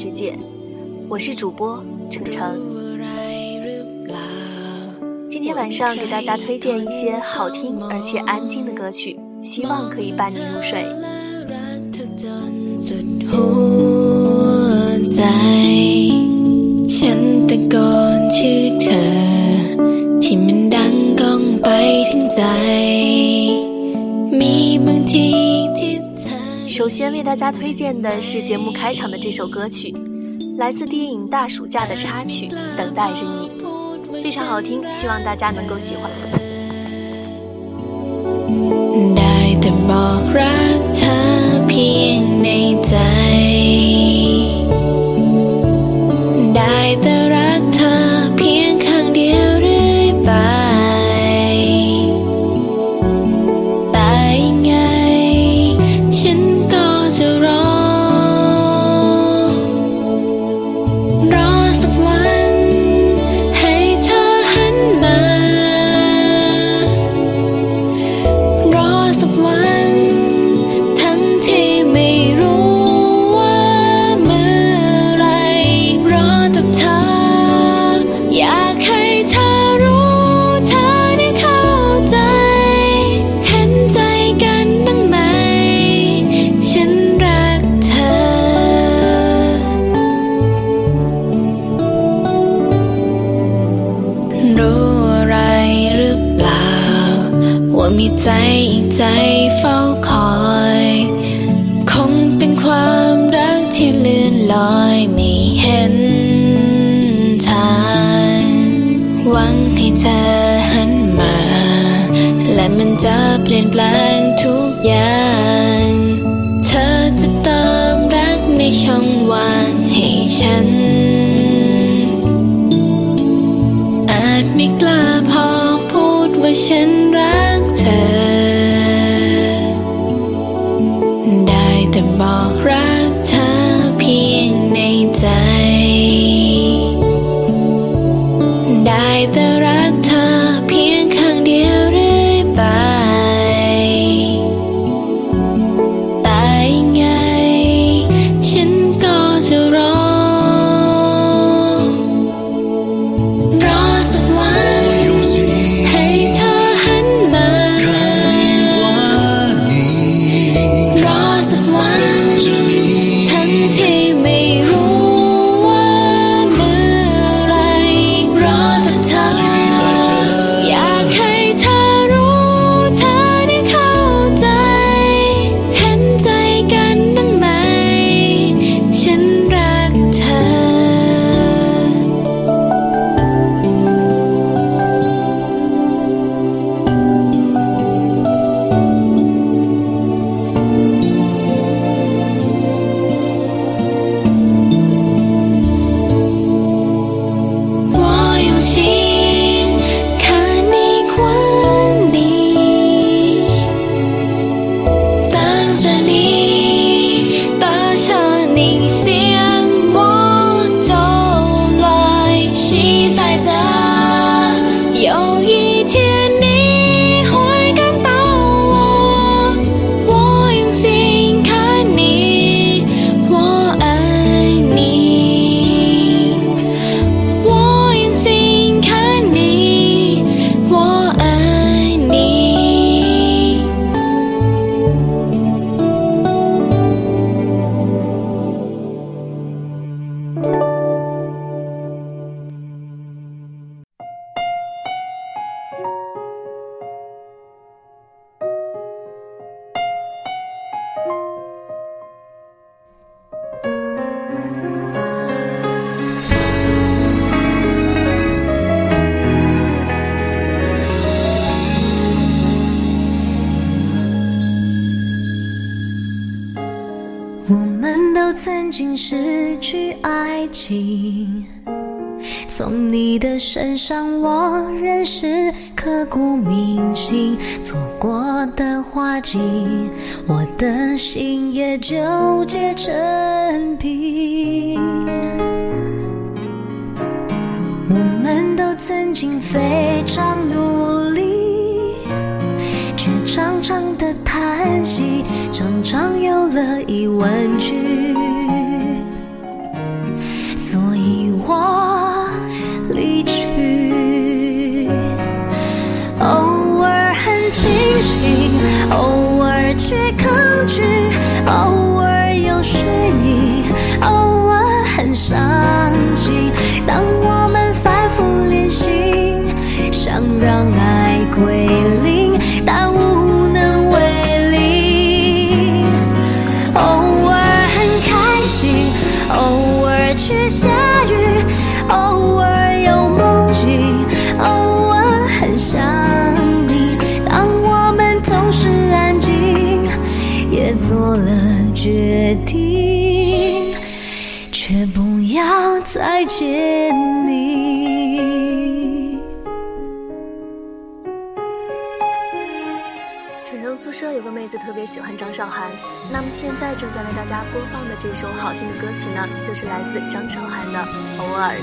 世界，我是主播程程。今天晚上给大家推荐一些好听而且安静的歌曲，希望可以伴你入睡。首先为大家推荐的是节目开场的这首歌曲，来自电影《大暑假》的插曲《等待着你》，非常好听，希望大家能够喜欢。曾经失去爱情，从你的身上我认识刻骨铭心，错过的花季，我的心也纠结成冰。我们都曾经非常努力，却常常的叹息，常常有了疑问句。定，却不要再见你。晨晨宿舍有个妹子特别喜欢张韶涵，那么现在正在为大家播放的这首好听的歌曲呢，就是来自张韶涵的《偶尔》。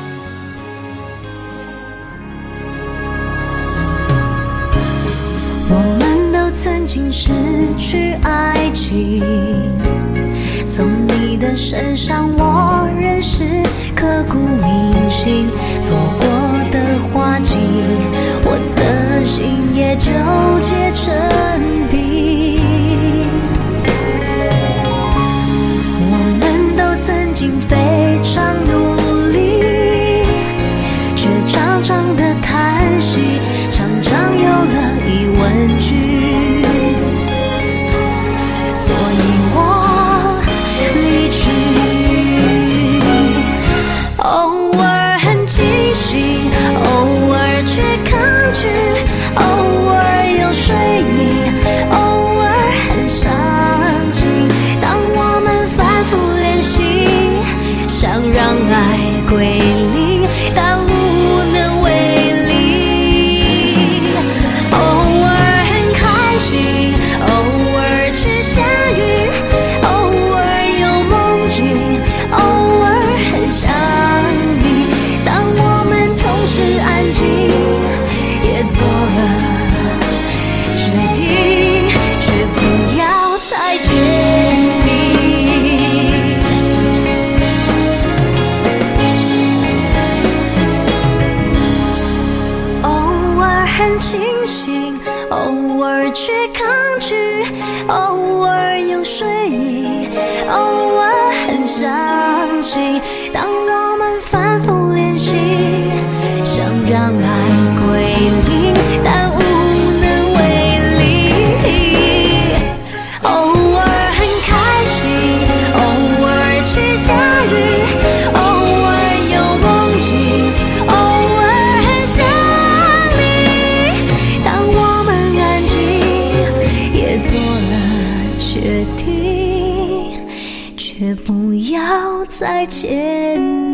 我们都曾经失去爱情。身上我仍是刻骨铭心错过的花季我的心却抗拒。再见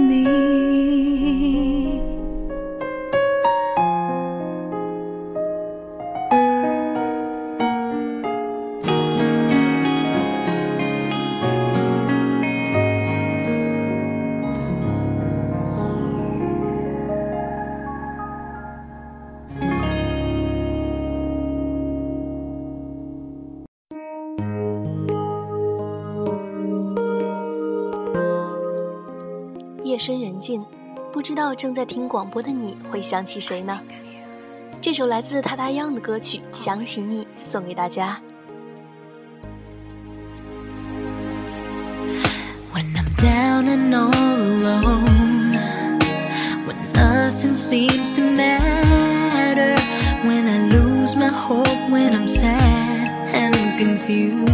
夜深人静，不知道正在听广播的你会想起谁呢？这首来自他他央的歌曲《想起你》送给大家。When I'm down and all alone, when nothing seems to matter, when I lose my hope, when I'm sad and confused,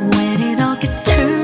when it all gets.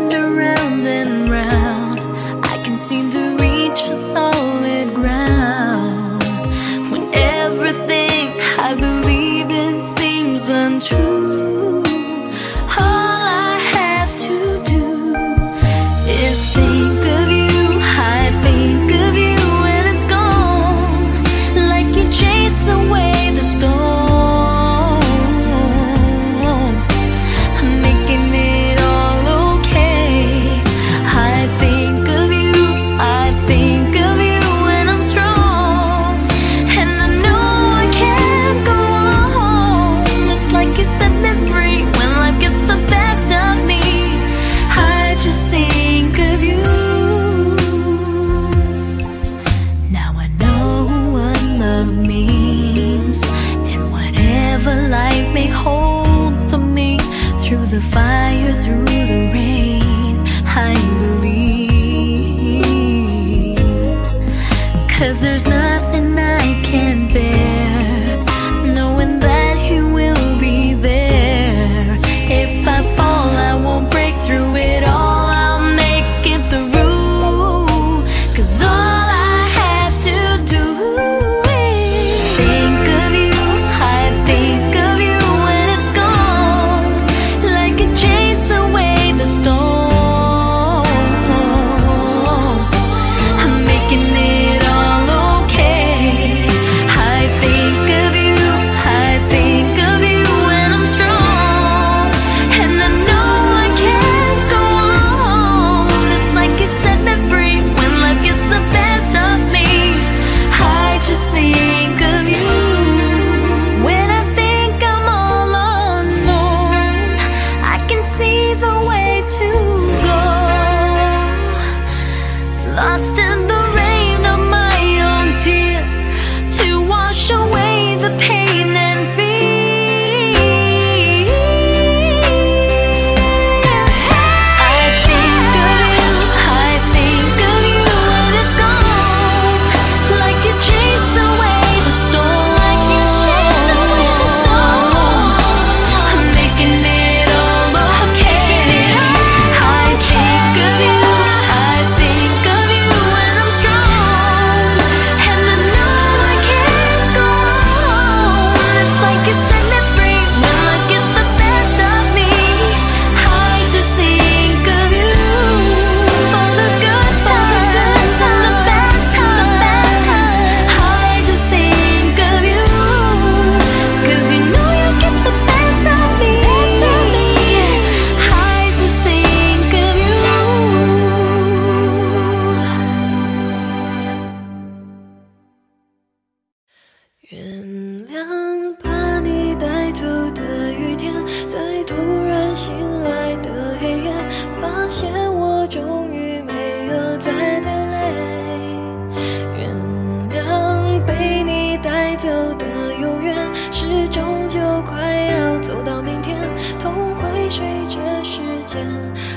走的永远，时钟就快要走到明天，痛会随着时间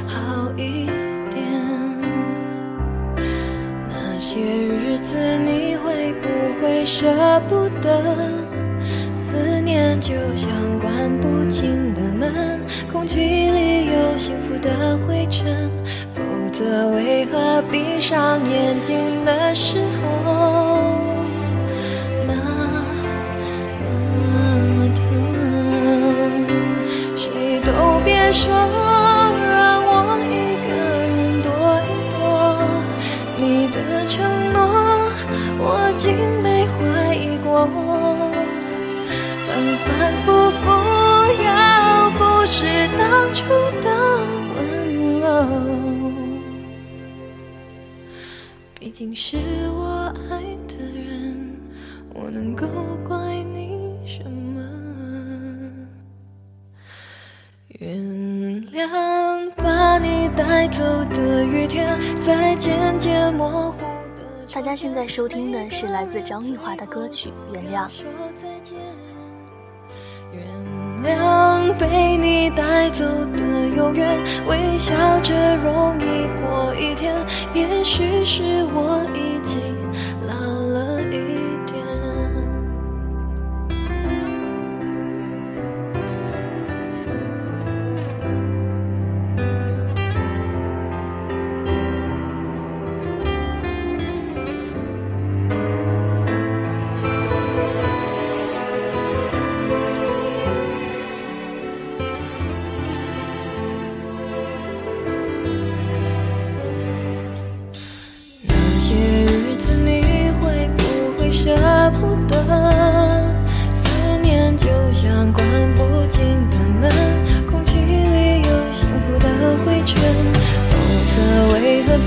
好一点。那些日子你会不会舍不得？思念就像关不紧的门，空气里有幸福的灰尘，否则为何闭上眼睛的时候？说让我一个人躲一躲，你的承诺我竟没怀疑过。反反复复，要不是当初的温柔，毕竟是我走的雨天，在渐渐模糊的。大家现在收听的是来自张玉华的歌曲《原谅》。原谅被你带走的永远，微笑着容易过一天。也许是我已经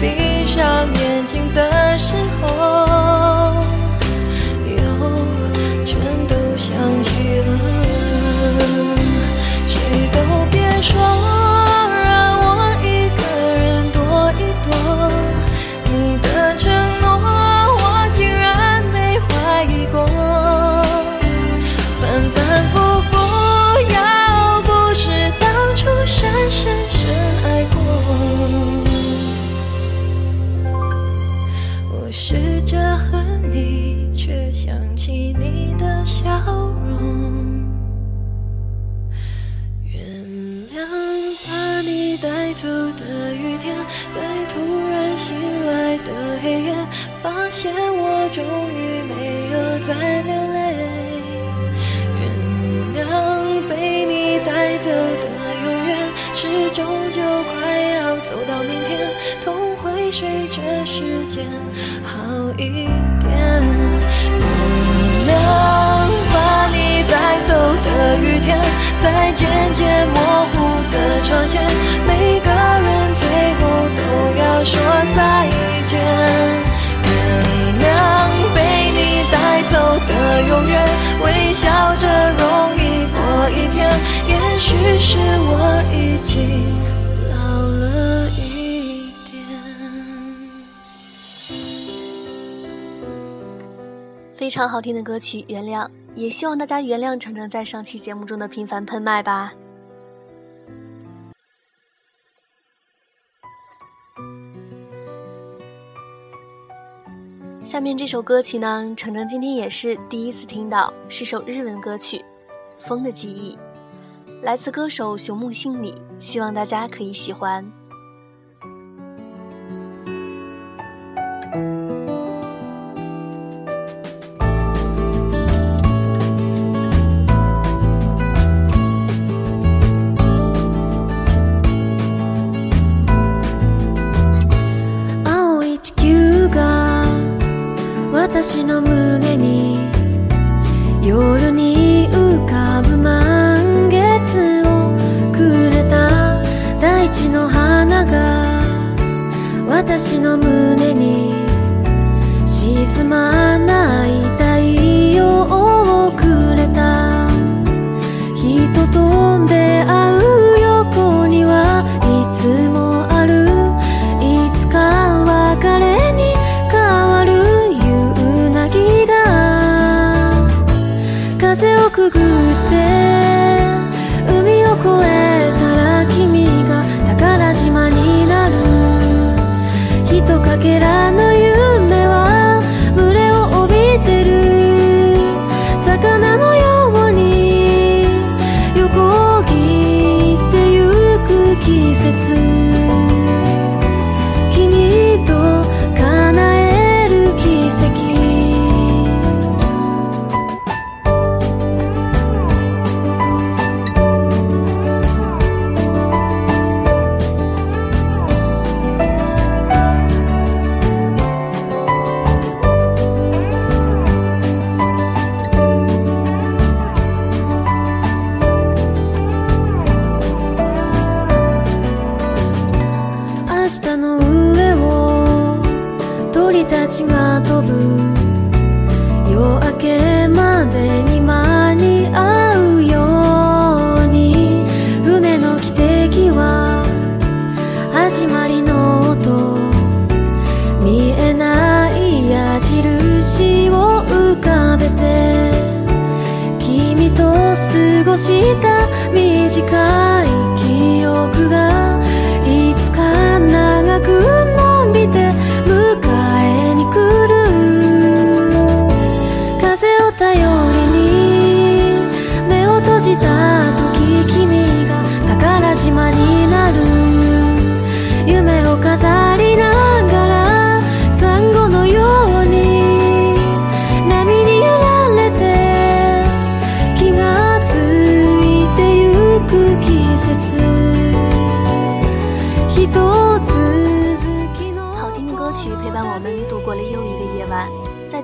闭上眼睛好一点，原谅把你带走的雨天，在渐渐模糊的窗前，每个人最后都要说再见。原谅被你带走的永远，微笑着容易过一天，也许是我已经非常好听的歌曲《原谅》，也希望大家原谅程程在上期节目中的频繁喷麦吧。下面这首歌曲呢，程程今天也是第一次听到，是首日文歌曲《风的记忆》，来自歌手熊木杏里，希望大家可以喜欢。私の胸に夜に浮かぶ満月をくれた大地の花が私の胸に沈まない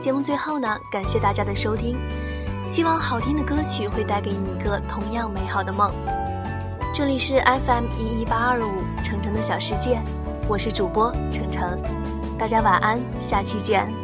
节目最后呢，感谢大家的收听，希望好听的歌曲会带给你一个同样美好的梦。这里是 FM 一一八二五程程的小世界，我是主播程程，大家晚安，下期见。